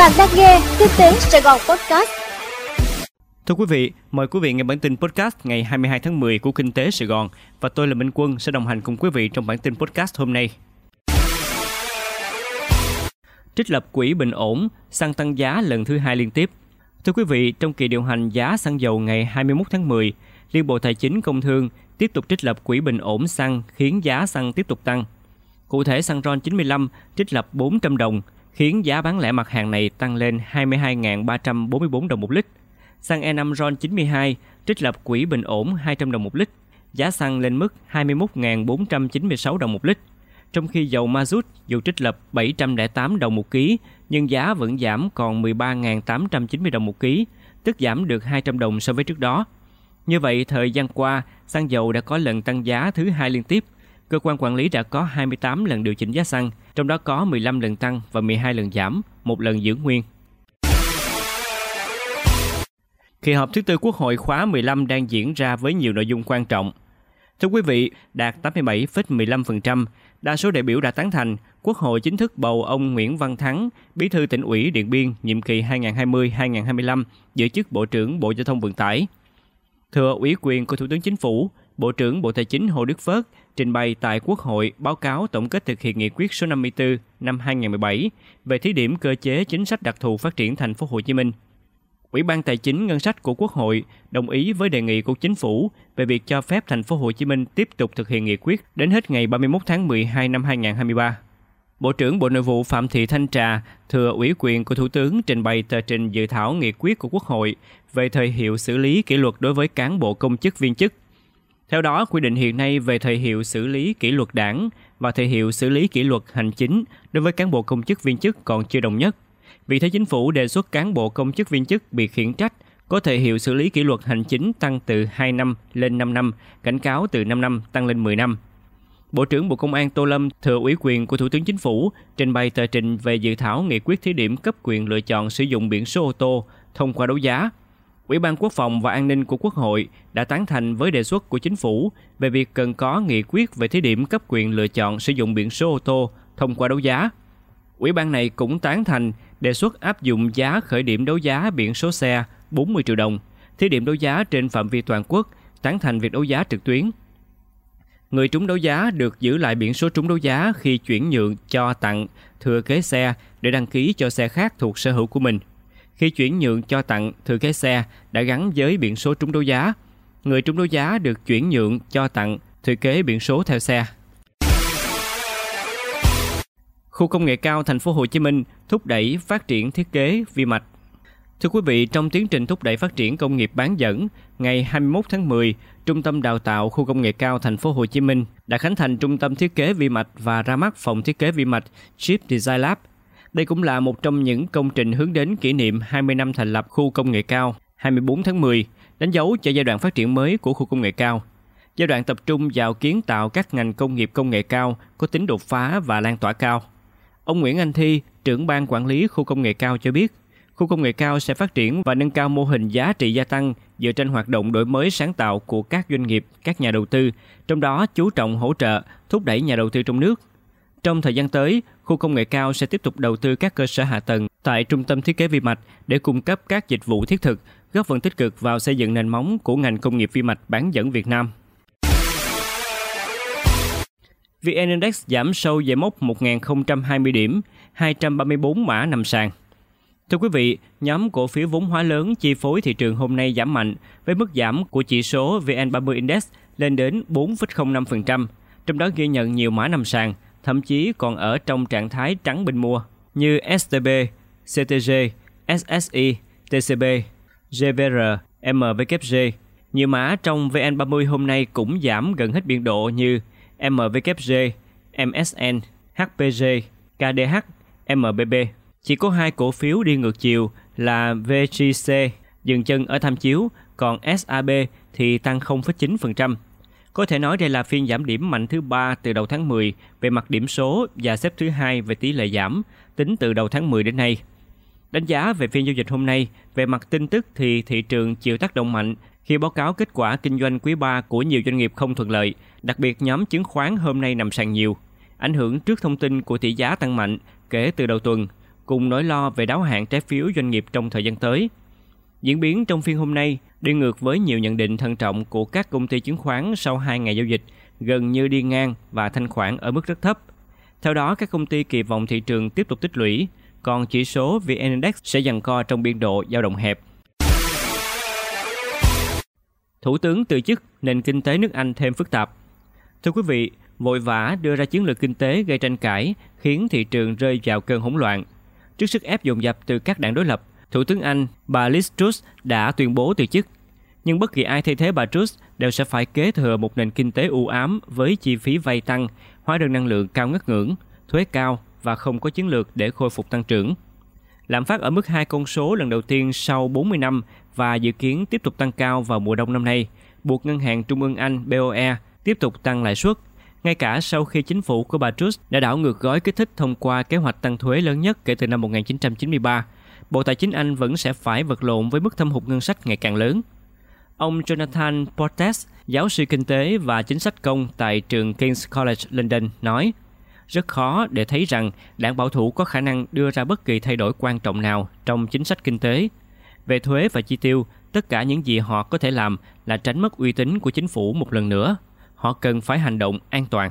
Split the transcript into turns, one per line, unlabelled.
Bạn đang nghe Kinh tế Sài Gòn Podcast.
Thưa quý vị, mời quý vị nghe bản tin podcast ngày 22 tháng 10 của Kinh tế Sài Gòn và tôi là Minh Quân sẽ đồng hành cùng quý vị trong bản tin podcast hôm nay. Trích lập quỹ bình ổn, xăng tăng giá lần thứ hai liên tiếp. Thưa quý vị, trong kỳ điều hành giá xăng dầu ngày 21 tháng 10, Liên Bộ Tài chính Công Thương tiếp tục trích lập quỹ bình ổn xăng khiến giá xăng tiếp tục tăng. Cụ thể xăng RON 95 trích lập 400 đồng, khiến giá bán lẻ mặt hàng này tăng lên 22.344 đồng một lít. Xăng E5 RON 92 trích lập quỹ bình ổn 200 đồng một lít, giá xăng lên mức 21.496 đồng một lít. Trong khi dầu mazut dù trích lập 708 đồng một ký, nhưng giá vẫn giảm còn 13.890 đồng một ký, tức giảm được 200 đồng so với trước đó. Như vậy, thời gian qua, xăng dầu đã có lần tăng giá thứ hai liên tiếp – cơ quan quản lý đã có 28 lần điều chỉnh giá xăng, trong đó có 15 lần tăng và 12 lần giảm, một lần giữ nguyên. Kỳ họp thứ tư Quốc hội khóa 15 đang diễn ra với nhiều nội dung quan trọng. Thưa quý vị, đạt 87,15%, đa số đại biểu đã tán thành, Quốc hội chính thức bầu ông Nguyễn Văn Thắng, Bí thư tỉnh ủy Điện Biên nhiệm kỳ 2020-2025, giữ chức Bộ trưởng Bộ Giao thông Vận tải. Thừa ủy quyền của Thủ tướng Chính phủ, Bộ trưởng Bộ Tài chính Hồ Đức Phước trình bày tại Quốc hội báo cáo tổng kết thực hiện nghị quyết số 54 năm 2017 về thí điểm cơ chế chính sách đặc thù phát triển thành phố Hồ Chí Minh. Ủy ban Tài chính Ngân sách của Quốc hội đồng ý với đề nghị của chính phủ về việc cho phép thành phố Hồ Chí Minh tiếp tục thực hiện nghị quyết đến hết ngày 31 tháng 12 năm 2023. Bộ trưởng Bộ Nội vụ Phạm Thị Thanh Trà thừa ủy quyền của Thủ tướng trình bày tờ trình dự thảo nghị quyết của Quốc hội về thời hiệu xử lý kỷ luật đối với cán bộ công chức viên chức theo đó, quy định hiện nay về thời hiệu xử lý kỷ luật đảng và thời hiệu xử lý kỷ luật hành chính đối với cán bộ công chức viên chức còn chưa đồng nhất. Vì thế chính phủ đề xuất cán bộ công chức viên chức bị khiển trách có thời hiệu xử lý kỷ luật hành chính tăng từ 2 năm lên 5 năm, cảnh cáo từ 5 năm tăng lên 10 năm. Bộ trưởng Bộ Công an Tô Lâm thừa ủy quyền của Thủ tướng Chính phủ trình bày tờ trình về dự thảo nghị quyết thí điểm cấp quyền lựa chọn sử dụng biển số ô tô thông qua đấu giá Ủy ban Quốc phòng và An ninh của Quốc hội đã tán thành với đề xuất của chính phủ về việc cần có nghị quyết về thí điểm cấp quyền lựa chọn sử dụng biển số ô tô thông qua đấu giá. Ủy ban này cũng tán thành đề xuất áp dụng giá khởi điểm đấu giá biển số xe 40 triệu đồng, thí điểm đấu giá trên phạm vi toàn quốc, tán thành việc đấu giá trực tuyến. Người trúng đấu giá được giữ lại biển số trúng đấu giá khi chuyển nhượng cho tặng thừa kế xe để đăng ký cho xe khác thuộc sở hữu của mình – khi chuyển nhượng cho tặng thừa kế xe đã gắn với biển số trúng đấu giá. Người trúng đấu giá được chuyển nhượng cho tặng thừa kế biển số theo xe. Khu công nghệ cao thành phố Hồ Chí Minh thúc đẩy phát triển thiết kế vi mạch. Thưa quý vị, trong tiến trình thúc đẩy phát triển công nghiệp bán dẫn, ngày 21 tháng 10, Trung tâm Đào tạo Khu công nghệ cao thành phố Hồ Chí Minh đã khánh thành Trung tâm thiết kế vi mạch và ra mắt phòng thiết kế vi mạch Chip Design Lab đây cũng là một trong những công trình hướng đến kỷ niệm 20 năm thành lập khu công nghệ cao 24 tháng 10, đánh dấu cho giai đoạn phát triển mới của khu công nghệ cao. Giai đoạn tập trung vào kiến tạo các ngành công nghiệp công nghệ cao có tính đột phá và lan tỏa cao. Ông Nguyễn Anh Thi, trưởng ban quản lý khu công nghệ cao cho biết, khu công nghệ cao sẽ phát triển và nâng cao mô hình giá trị gia tăng dựa trên hoạt động đổi mới sáng tạo của các doanh nghiệp, các nhà đầu tư, trong đó chú trọng hỗ trợ, thúc đẩy nhà đầu tư trong nước trong thời gian tới, khu công nghệ cao sẽ tiếp tục đầu tư các cơ sở hạ tầng tại trung tâm thiết kế vi mạch để cung cấp các dịch vụ thiết thực, góp phần tích cực vào xây dựng nền móng của ngành công nghiệp vi mạch bán dẫn Việt Nam. VN Index giảm sâu về mốc 1.020 điểm, 234 mã nằm sàn. Thưa quý vị, nhóm cổ phiếu vốn hóa lớn chi phối thị trường hôm nay giảm mạnh với mức giảm của chỉ số VN30 Index lên đến 4,05%, trong đó ghi nhận nhiều mã nằm sàn, thậm chí còn ở trong trạng thái trắng bình mua như STB, CTG, SSI, TCB, GVR, MWG. Nhiều mã trong VN30 hôm nay cũng giảm gần hết biên độ như MWG, MSN, HPG, KDH, MBB. Chỉ có hai cổ phiếu đi ngược chiều là VGC dừng chân ở tham chiếu, còn SAB thì tăng 0,9%. Có thể nói đây là phiên giảm điểm mạnh thứ ba từ đầu tháng 10 về mặt điểm số và xếp thứ hai về tỷ lệ giảm tính từ đầu tháng 10 đến nay. Đánh giá về phiên giao dịch hôm nay, về mặt tin tức thì thị trường chịu tác động mạnh khi báo cáo kết quả kinh doanh quý 3 của nhiều doanh nghiệp không thuận lợi, đặc biệt nhóm chứng khoán hôm nay nằm sàn nhiều. Ảnh hưởng trước thông tin của tỷ giá tăng mạnh kể từ đầu tuần, cùng nỗi lo về đáo hạn trái phiếu doanh nghiệp trong thời gian tới. Diễn biến trong phiên hôm nay đi ngược với nhiều nhận định thận trọng của các công ty chứng khoán sau 2 ngày giao dịch, gần như đi ngang và thanh khoản ở mức rất thấp. Theo đó, các công ty kỳ vọng thị trường tiếp tục tích lũy, còn chỉ số VN Index sẽ dần co trong biên độ dao động hẹp. Thủ tướng từ chức, nền kinh tế nước Anh thêm phức tạp. Thưa quý vị, vội vã đưa ra chiến lược kinh tế gây tranh cãi khiến thị trường rơi vào cơn hỗn loạn. Trước sức ép dồn dập từ các đảng đối lập, Thủ tướng Anh bà Liz Truss đã tuyên bố từ chức. Nhưng bất kỳ ai thay thế bà Truss đều sẽ phải kế thừa một nền kinh tế u ám với chi phí vay tăng, hóa đơn năng lượng cao ngất ngưỡng, thuế cao và không có chiến lược để khôi phục tăng trưởng. Lạm phát ở mức hai con số lần đầu tiên sau 40 năm và dự kiến tiếp tục tăng cao vào mùa đông năm nay, buộc Ngân hàng Trung ương Anh BOE tiếp tục tăng lãi suất, ngay cả sau khi chính phủ của bà Truss đã đảo ngược gói kích thích thông qua kế hoạch tăng thuế lớn nhất kể từ năm 1993, Bộ Tài chính Anh vẫn sẽ phải vật lộn với mức thâm hụt ngân sách ngày càng lớn. Ông Jonathan Portes, giáo sư kinh tế và chính sách công tại trường King's College London nói, rất khó để thấy rằng đảng bảo thủ có khả năng đưa ra bất kỳ thay đổi quan trọng nào trong chính sách kinh tế. Về thuế và chi tiêu, tất cả những gì họ có thể làm là tránh mất uy tín của chính phủ một lần nữa. Họ cần phải hành động an toàn.